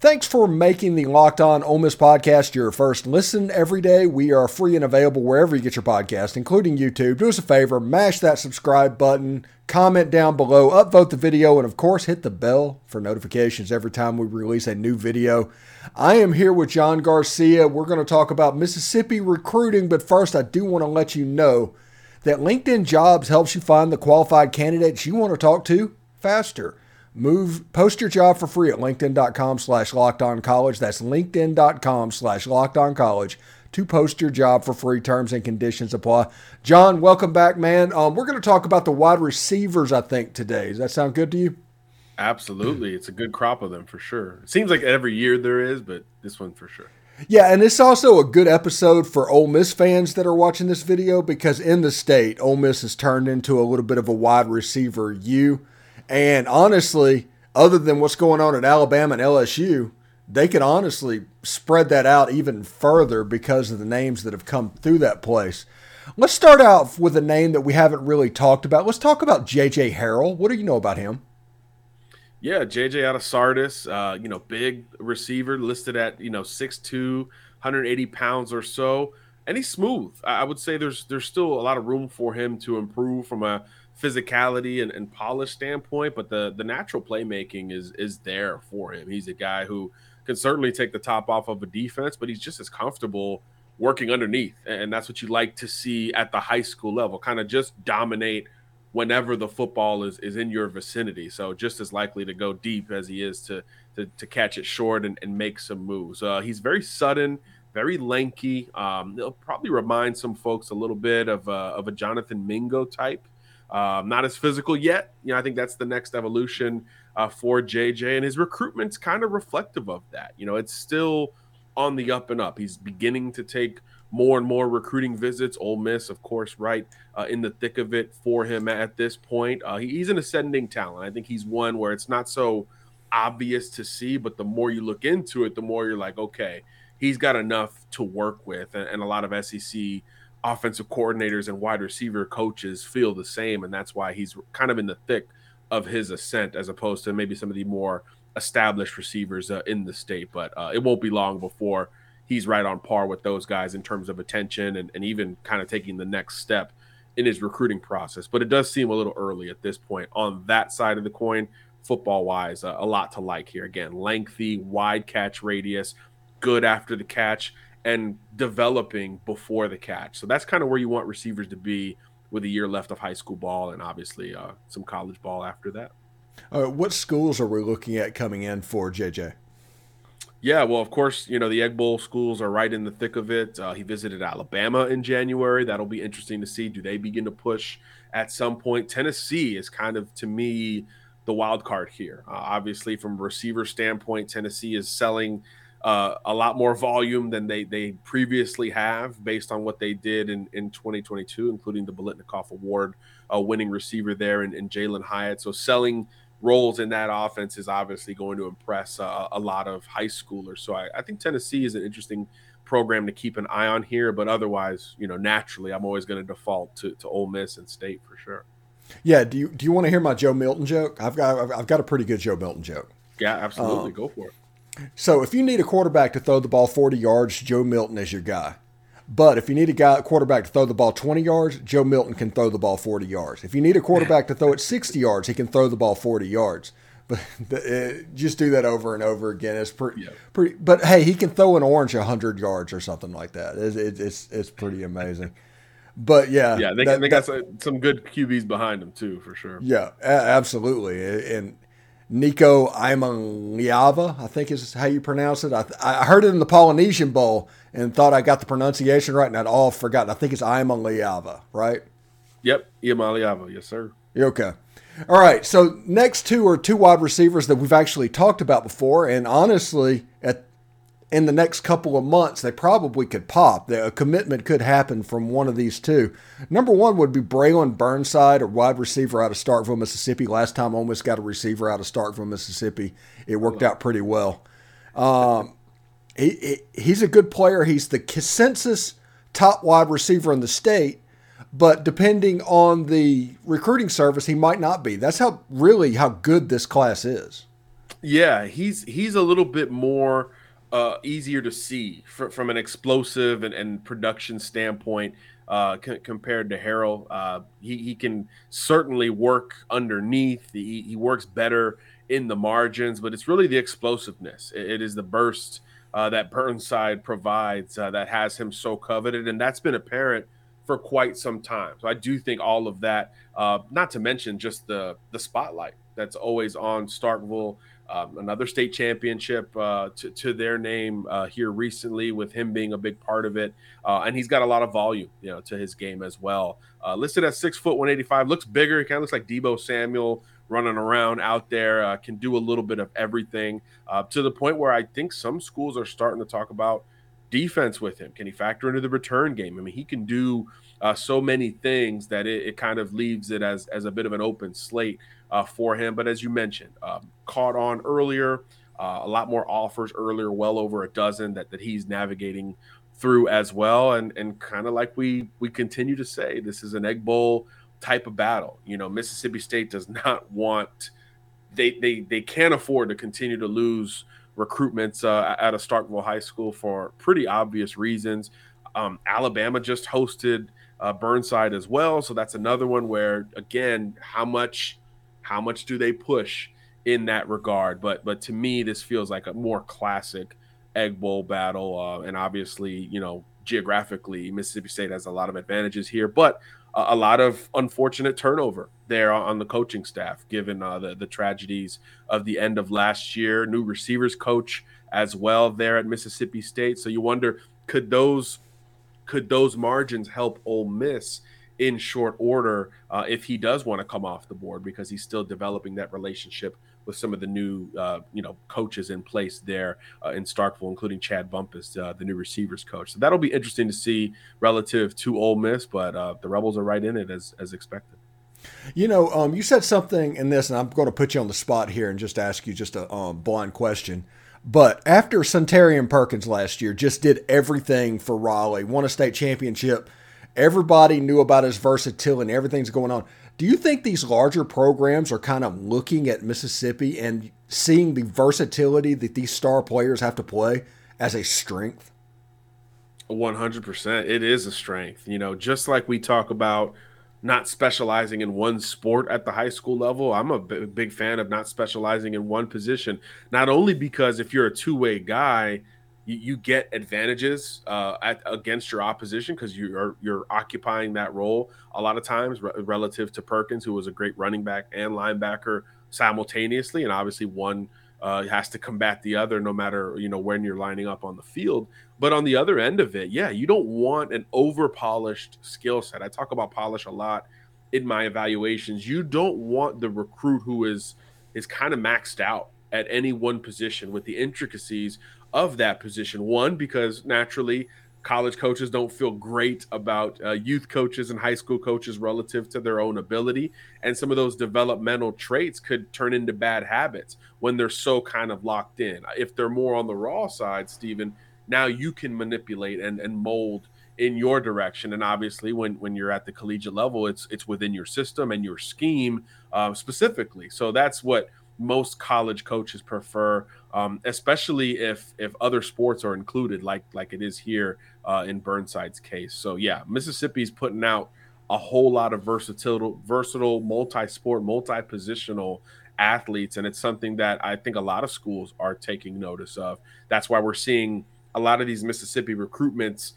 Thanks for making the Locked On Ole Miss podcast your first listen every day. We are free and available wherever you get your podcast, including YouTube. Do us a favor, mash that subscribe button, comment down below, upvote the video, and of course, hit the bell for notifications every time we release a new video. I am here with John Garcia. We're going to talk about Mississippi recruiting, but first, I do want to let you know that LinkedIn Jobs helps you find the qualified candidates you want to talk to faster. Move, post your job for free at linkedin.com slash locked on college. That's linkedin.com slash locked on college to post your job for free. Terms and conditions apply. John, welcome back, man. Um, we're going to talk about the wide receivers, I think, today. Does that sound good to you? Absolutely. It's a good crop of them for sure. It seems like every year there is, but this one for sure. Yeah, and it's also a good episode for Ole Miss fans that are watching this video because in the state, Ole Miss has turned into a little bit of a wide receiver U. And honestly, other than what's going on at Alabama and LSU, they could honestly spread that out even further because of the names that have come through that place. Let's start out with a name that we haven't really talked about. Let's talk about JJ Harrell. What do you know about him? Yeah, JJ out of Sardis, uh, you know, big receiver listed at, you know, 6'2, 180 pounds or so. And he's smooth. I would say there's there's still a lot of room for him to improve from a physicality and, and polish standpoint, but the the natural playmaking is is there for him. He's a guy who can certainly take the top off of a defense, but he's just as comfortable working underneath, and that's what you like to see at the high school level. Kind of just dominate whenever the football is is in your vicinity. So just as likely to go deep as he is to to, to catch it short and, and make some moves. Uh, he's very sudden. Very lanky. Um, will probably remind some folks a little bit of a, of a Jonathan Mingo type. Um, not as physical yet. You know, I think that's the next evolution uh, for JJ, and his recruitment's kind of reflective of that. You know, it's still on the up and up. He's beginning to take more and more recruiting visits. Ole Miss, of course, right uh, in the thick of it for him at this point. Uh, he's an ascending talent. I think he's one where it's not so obvious to see, but the more you look into it, the more you're like, okay, he's got enough to work with, and, and a lot of SEC offensive coordinators and wide receiver coaches feel the same, and that's why he's kind of in the thick of his ascent as opposed to maybe some of the more established receivers uh, in the state. But uh, it won't be long before he's right on par with those guys in terms of attention and, and even kind of taking the next step in his recruiting process. But it does seem a little early at this point on that side of the coin, football wise. Uh, a lot to like here. Again, lengthy, wide catch radius, good after the catch and developing before the catch. So that's kind of where you want receivers to be with a year left of high school ball and obviously uh, some college ball after that. Uh, what schools are we looking at coming in for JJ? Yeah, well, of course, you know, the Egg Bowl schools are right in the thick of it. Uh, he visited Alabama in January. That'll be interesting to see. Do they begin to push at some point? Tennessee is kind of, to me, the wild card here. Uh, obviously, from a receiver standpoint, Tennessee is selling – uh, a lot more volume than they they previously have based on what they did in, in 2022, including the Biletnikoff Award uh, winning receiver there and, and Jalin Hyatt. So selling roles in that offense is obviously going to impress uh, a lot of high schoolers. So I, I, think Tennessee is an interesting program to keep an eye on here. But otherwise, you know, naturally, I'm always going to default to to Ole Miss and State for sure. Yeah. Do you do you want to hear my Joe Milton joke? I've got I've got a pretty good Joe Milton joke. Yeah, absolutely. Um, Go for it. So if you need a quarterback to throw the ball 40 yards, Joe Milton is your guy. But if you need a guy a quarterback to throw the ball 20 yards, Joe Milton can throw the ball 40 yards. If you need a quarterback to throw it 60 yards, he can throw the ball 40 yards. But uh, just do that over and over again. It's pretty, yeah. pretty. But hey, he can throw an orange 100 yards or something like that. It's it's it's pretty amazing. But yeah, yeah, they, that, they got some good QBs behind them too, for sure. Yeah, absolutely. And Nico Iamaleava, I think is how you pronounce it. I, I heard it in the Polynesian Bowl and thought I got the pronunciation right, and I'd all forgotten. I think it's Iamaleava, right? Yep, Iamaleava, yes, sir. Okay. All right, so next two are two wide receivers that we've actually talked about before, and honestly, in the next couple of months, they probably could pop. A commitment could happen from one of these two. Number one would be Braylon Burnside, a wide receiver out of Starkville, Mississippi. Last time, almost got a receiver out of Starkville, Mississippi. It worked out pretty well. Um, he, he, he's a good player. He's the consensus top wide receiver in the state, but depending on the recruiting service, he might not be. That's how really how good this class is. Yeah, he's he's a little bit more uh, easier to see for, from an explosive and, and production standpoint uh, c- compared to Harrell. Uh, he, he can certainly work underneath. He, he works better in the margins, but it's really the explosiveness. it, it is the burst uh, that Burnside provides uh, that has him so coveted, and that's been apparent for quite some time. So I do think all of that, uh, not to mention just the the spotlight that's always on Starkville um, another state championship uh, to, to, their name uh, here recently, with him being a big part of it, uh, and he's got a lot of volume, you know, to his game as well. Uh, listed at six foot one eighty five, looks bigger. Kind of looks like Deebo Samuel running around out there. Uh, can do a little bit of everything uh, to the point where I think some schools are starting to talk about defense with him. Can he factor into the return game? I mean, he can do so many things that it, it kind of leaves it as as a bit of an open slate uh, for him. But as you mentioned, um, caught on earlier, uh, a lot more offers earlier, well over a dozen that, that he's navigating through as well. And and kind of like we we continue to say, this is an egg bowl type of battle. You know, Mississippi State does not want they they they can't afford to continue to lose recruitments uh, at a Starkville High School for pretty obvious reasons. Um, Alabama just hosted uh, Burnside as well, so that's another one where again, how much how much do they push in that regard? But but to me, this feels like a more classic Egg Bowl battle, uh, and obviously, you know, geographically, Mississippi State has a lot of advantages here, but a lot of unfortunate turnover there on the coaching staff, given uh, the the tragedies of the end of last year. New receivers coach as well there at Mississippi State, so you wonder could those could those margins help Ole Miss in short order uh, if he does want to come off the board because he's still developing that relationship with some of the new uh, you know coaches in place there uh, in Starkville, including Chad Bumphis, uh, the new receivers coach. So that'll be interesting to see relative to Ole Miss, but uh, the Rebels are right in it as as expected. You know, um, you said something in this, and I'm going to put you on the spot here and just ask you just a um, blind question. But after Suntarine Perkins last year just did everything for Raleigh, won a state championship, Everybody knew about his versatility and everything's going on. Do you think these larger programs are kind of looking at Mississippi and seeing the versatility that these star players have to play as a strength? 100%. It is a strength. You know, just like we talk about not specializing in one sport at the high school level, I'm a b- big fan of not specializing in one position. Not only because if you're a two way guy, you, you get advantages uh, at, against your opposition because you're you're occupying that role a lot of times re- relative to Perkins, who was a great running back and linebacker simultaneously, and obviously one uh, has to combat the other no matter you know when you're lining up on the field. But on the other end of it, yeah, you don't want an over polished skill set. I talk about polish a lot in my evaluations. You don't want the recruit who is is kind of maxed out at any one position with the intricacies of that position. One, because naturally college coaches don't feel great about uh, youth coaches and high school coaches relative to their own ability. And some of those developmental traits could turn into bad habits when they're so kind of locked in. If they're more on the raw side, Stephen, now you can manipulate and, and mold in your direction. And obviously, when, when you're at the collegiate level, it's it's within your system and your scheme uh, specifically. So that's what most college coaches prefer, um, especially if if other sports are included, like like it is here uh, in Burnside's case. So yeah, Mississippi's putting out a whole lot of versatile, versatile, multi-sport, multi-positional athletes, and it's something that I think a lot of schools are taking notice of. That's why we're seeing a lot of these Mississippi recruitments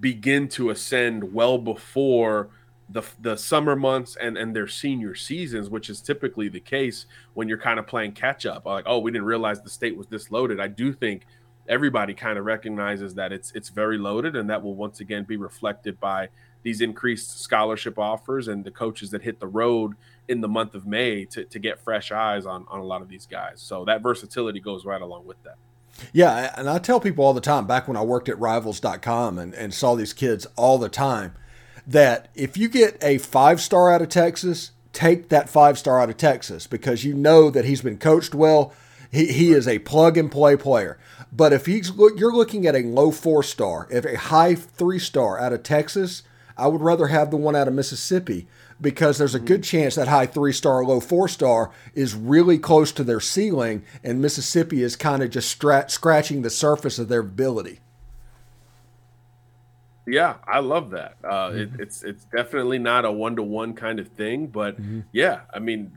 begin to ascend well before the the summer months and and their senior seasons, which is typically the case when you're kind of playing catch up. Like, oh, we didn't realize the state was this loaded. I do think everybody kind of recognizes that it's it's very loaded, and that will once again be reflected by these increased scholarship offers and the coaches that hit the road in the month of May to, to get fresh eyes on, on a lot of these guys. So that versatility goes right along with that. Yeah, and I tell people all the time back when I worked at rivals.com and, and saw these kids all the time – that if you get a five star out of Texas, take that five star out of Texas because you know that he's been coached well. He, he is a plug and play player. But if he's you're looking at a low four star, if a high three star out of Texas, I would rather have the one out of Mississippi because there's a good chance that high three star, low four star is really close to their ceiling, and Mississippi is kind of just scratching the surface of their ability. Yeah, I love that. Uh, mm-hmm. it, it's it's definitely not a one to one kind of thing, but mm-hmm. yeah, I mean,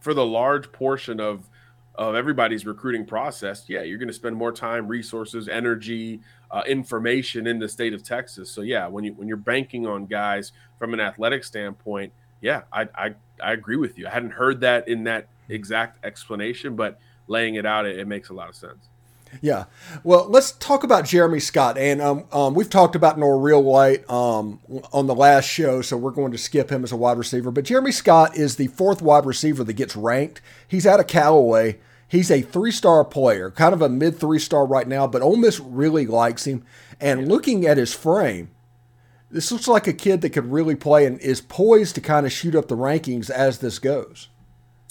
for the large portion of of everybody's recruiting process, yeah, you're going to spend more time, resources, energy, uh, information in the state of Texas. So yeah, when you when you're banking on guys from an athletic standpoint, yeah, I I, I agree with you. I hadn't heard that in that exact explanation, but laying it out, it, it makes a lot of sense. Yeah. Well, let's talk about Jeremy Scott. And um, um, we've talked about Norreal White um, on the last show, so we're going to skip him as a wide receiver. But Jeremy Scott is the fourth wide receiver that gets ranked. He's out of Callaway. He's a three star player, kind of a mid three star right now, but Ole Miss really likes him. And looking at his frame, this looks like a kid that could really play and is poised to kind of shoot up the rankings as this goes.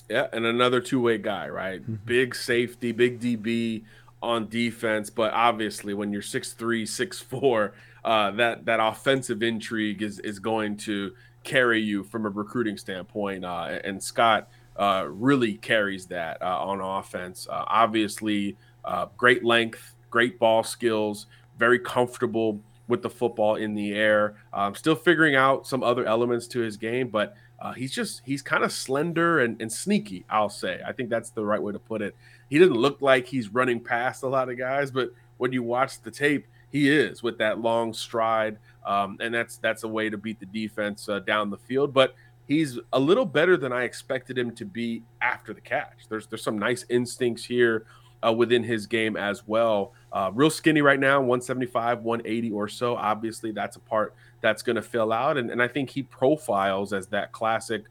Yeah, and another two way guy, right? Mm-hmm. Big safety, big DB on defense, but obviously when you're six three, six four, uh, that that offensive intrigue is is going to carry you from a recruiting standpoint. Uh, and Scott uh, really carries that uh, on offense. Uh, obviously, great length, great ball skills, very comfortable with the football in the air. Um, still figuring out some other elements to his game, but he's just he's kind of slender and, and, sneaky. I'll say. I think that's the right way to put it. He doesn't look like he's running past a lot of guys, but when you watch the tape, he is with that long stride, um, and that's that's a way to beat the defense uh, down the field. But he's a little better than I expected him to be after the catch. There's there's some nice instincts here uh, within his game as well. Uh, real skinny right now, 175, 180 or so. Obviously, that's a part that's going to fill out, and, and I think he profiles as that classic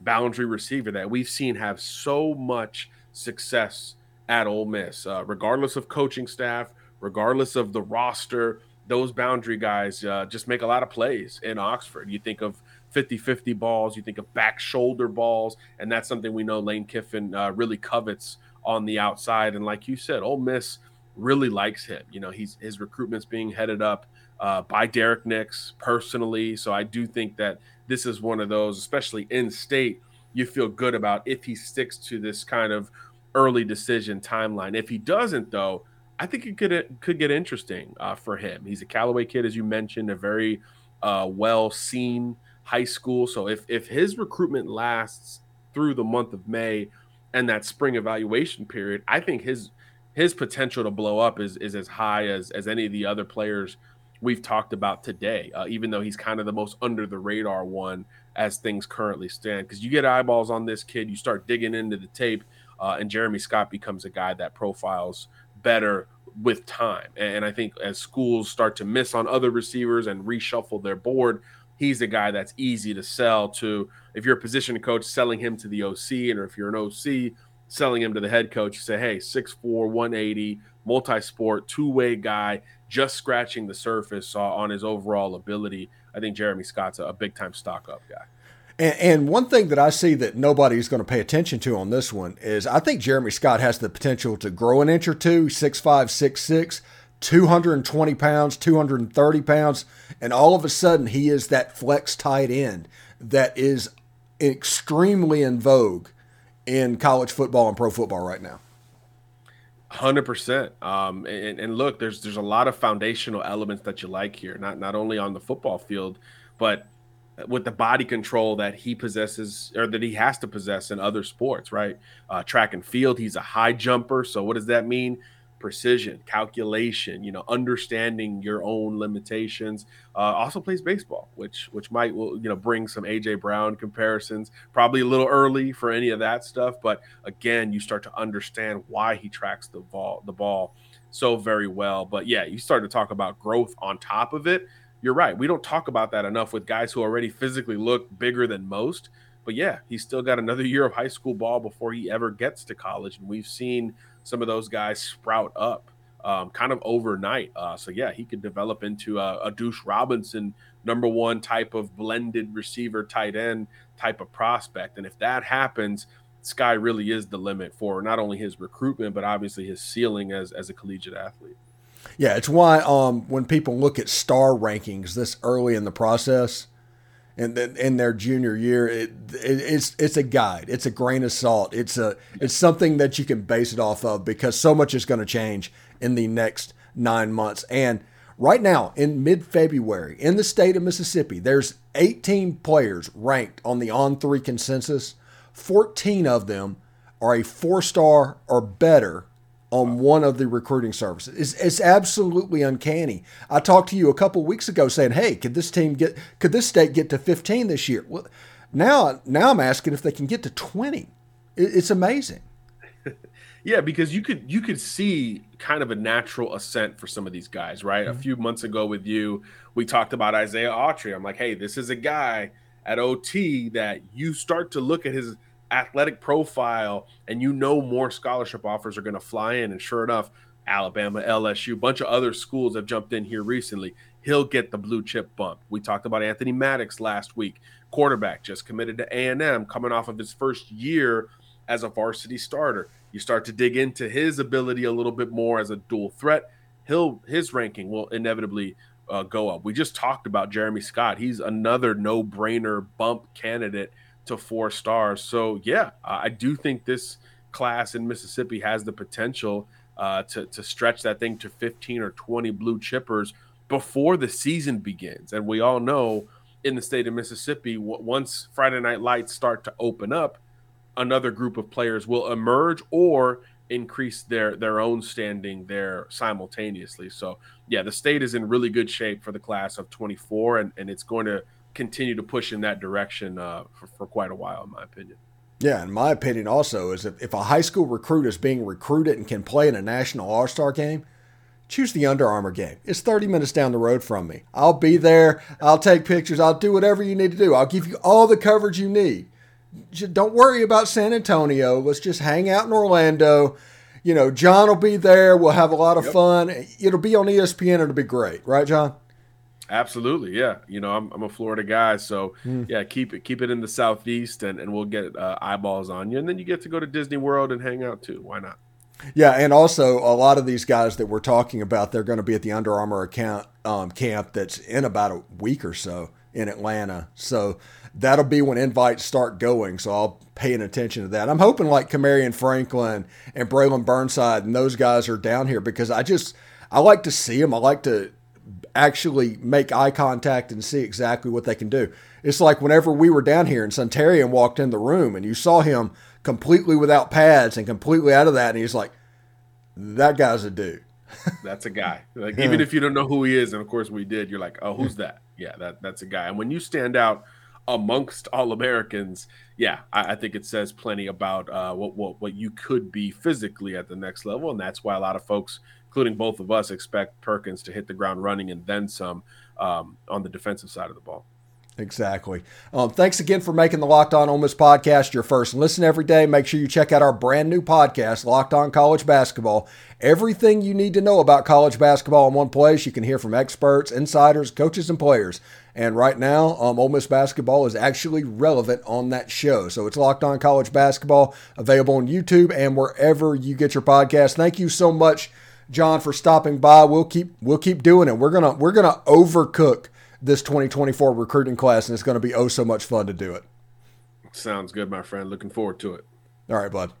boundary receiver that we've seen have so much success at Ole Miss, uh, regardless of coaching staff, regardless of the roster. Those boundary guys uh, just make a lot of plays in Oxford. You think of 50 50 balls, you think of back shoulder balls, and that's something we know Lane Kiffin uh, really covets on the outside. And like you said, Ole Miss really likes him. You know, he's his recruitment's being headed up uh, by Derrick Nix personally. So I do think that this is one of those, especially in state, you feel good about if he sticks to this kind of early decision timeline. If he doesn't, though, I think it could could get interesting uh, for him. He's a Callaway kid, as you mentioned, a very uh, well seen high school. So if if his recruitment lasts through the month of May and that spring evaluation period, I think his his potential to blow up is is as high as as any of the other players we've talked about today. Uh, even though he's kind of the most under the radar one as things currently stand, because you get eyeballs on this kid, you start digging into the tape, uh, and Jeremy Scott becomes a guy that profiles better with time. And I think as schools start to miss on other receivers and reshuffle their board, he's a guy that's easy to sell to. If you're a position coach, selling him to the OC, and or if you're an OC, selling him to the head coach, you say, hey, 6'4, 180, multi sport, two way guy, just scratching the surface on his overall ability. I think Jeremy Scott's a, big time stock up guy. And, and, one thing that I see that nobody's going to pay attention to on this one is I think Jeremy Scott has the potential to grow an inch or two, six five, six six, 220 pounds, 230 pounds, and all of a sudden he is that flex tight end that is extremely in vogue in college football and pro football right now. Hundred um, percent. and, and look, there's there's a lot of foundational elements that you like here. Not not only on the football field, but with the body control that he possesses or that he has to possess in other sports. Right, uh, track and field. He's a high jumper. So what does that mean? precision, calculation, you know, understanding your own limitations. Uh, also plays baseball, which which might will you know bring some AJ Brown comparisons. Probably a little early for any of that stuff, but again, you start to understand why he tracks the ball the ball so very well. But yeah, you start to talk about growth on top of it. You're right. We don't talk about that enough with guys who already physically look bigger than most. But yeah, he's still got another year of high school ball before he ever gets to college. And we've seen some of those guys sprout up um, kind of overnight. Uh, so yeah, he could develop into a, a Douche Robinson number one type of blended receiver, tight end type of prospect. And if that happens, Sky really is the limit for not only his recruitment, but obviously his ceiling as as a collegiate athlete. Yeah, it's why um, when people look at star rankings this early in the process, in, in their junior year. It, it, it's it's a guide. It's a grain of salt. It's a it's something that you can base it off of because so much is going to change in the next nine months. And right now, in mid February, in the state of Mississippi, there's 18 players ranked on the On Three consensus. 14 of them are a four star or better on one of the recruiting services. It's, it's absolutely uncanny. I talked to you a couple weeks ago saying, "Hey, could this team get could this state get to 15 this year?" Well, now now I'm asking if they can get to 20. It, it's amazing. yeah, because you could you could see kind of a natural ascent for some of these guys, right? Mm-hmm. A few months ago with you, we talked about Isaiah Autry. I'm like, "Hey, this is a guy at OT that you start to look at his athletic profile and you know more scholarship offers are going to fly in. And sure enough, Alabama, LSU, a bunch of other schools have jumped in here recently. He'll get the blue chip bump. We talked about Anthony Maddox last week, quarterback just committed to A&M, coming off of his first year as a varsity starter. You start to dig into his ability a little bit more as a dual threat. He'll his ranking will inevitably uh, go up. We just talked about Jeremy Scott. He's another no-brainer bump candidate to four stars. So yeah, I do think this class in Mississippi has the potential uh, to to stretch that thing to 15 or 20 blue chippers before the season begins. And we all know in the state of Mississippi, once Friday Night Lights start to open up, another group of players will emerge or increase their their own standing there simultaneously. So yeah, the state is in really good shape for the class of 24, and and it's going to continue to push in that direction uh, for, for quite a while, in my opinion. Yeah, in my opinion, also is if, if a high school recruit is being recruited and can play in a national all star game, choose the Under Armour game. It's 30 minutes down the road from me. I'll be there. I'll take pictures. I'll do whatever you need to do. I'll give you all the coverage you need. Just don't worry about San Antonio. Let's just hang out in Orlando. You know, John will be there. We'll have a lot of yep. fun. It'll be on ESPN. It'll be great, right, John? Absolutely, yeah. You know, I'm, I'm a Florida guy, so mm. yeah, keep it keep it in the southeast, and, and we'll get uh, eyeballs on you, and then you get to go to Disney World and hang out too. Why not? Yeah, and also a lot of these guys that we're talking about, they're going to be at the Under Armour account um, camp that's in about a week or so in Atlanta. So that'll be when invites start going. So I'll paying attention to that. I'm hoping like Kamarion Franklin and Braylon Burnside and those guys are down here because I just I like to see them. I like to actually make eye contact and see exactly what they can do. It's like whenever we were down here and Suntarine walked in the room and you saw him completely without pads and completely out of that, and he's like, that guy's a dude. that's a guy. Like even if you don't know who he is, and of course we did, you're like, oh, who's that? Yeah, that that's a guy. And when you stand out amongst all Americans, yeah, I, I, think it says plenty about uh, what, what what you could be physically at the next level, and that's why a lot of folks including both of us, expect Perkins to hit the ground running and then some um, on the defensive side of the ball. Exactly. Um, thanks again for making the Locked On Ole Miss podcast your first listen every day. Make sure you check out our brand new podcast, Locked On College Basketball. Everything you need to know about college basketball in one place. You can hear from experts, insiders, coaches, and players. And right now, um, Ole Miss basketball is actually relevant on that show. So it's Locked On College Basketball, available on YouTube and wherever you get your podcast. Thank you so much John, for stopping by. We'll keep we'll keep doing it. We're gonna we're gonna overcook this 2024 recruiting class, and it's gonna be oh so much fun to do it. Sounds good, my friend. Looking forward to it. All right, bud.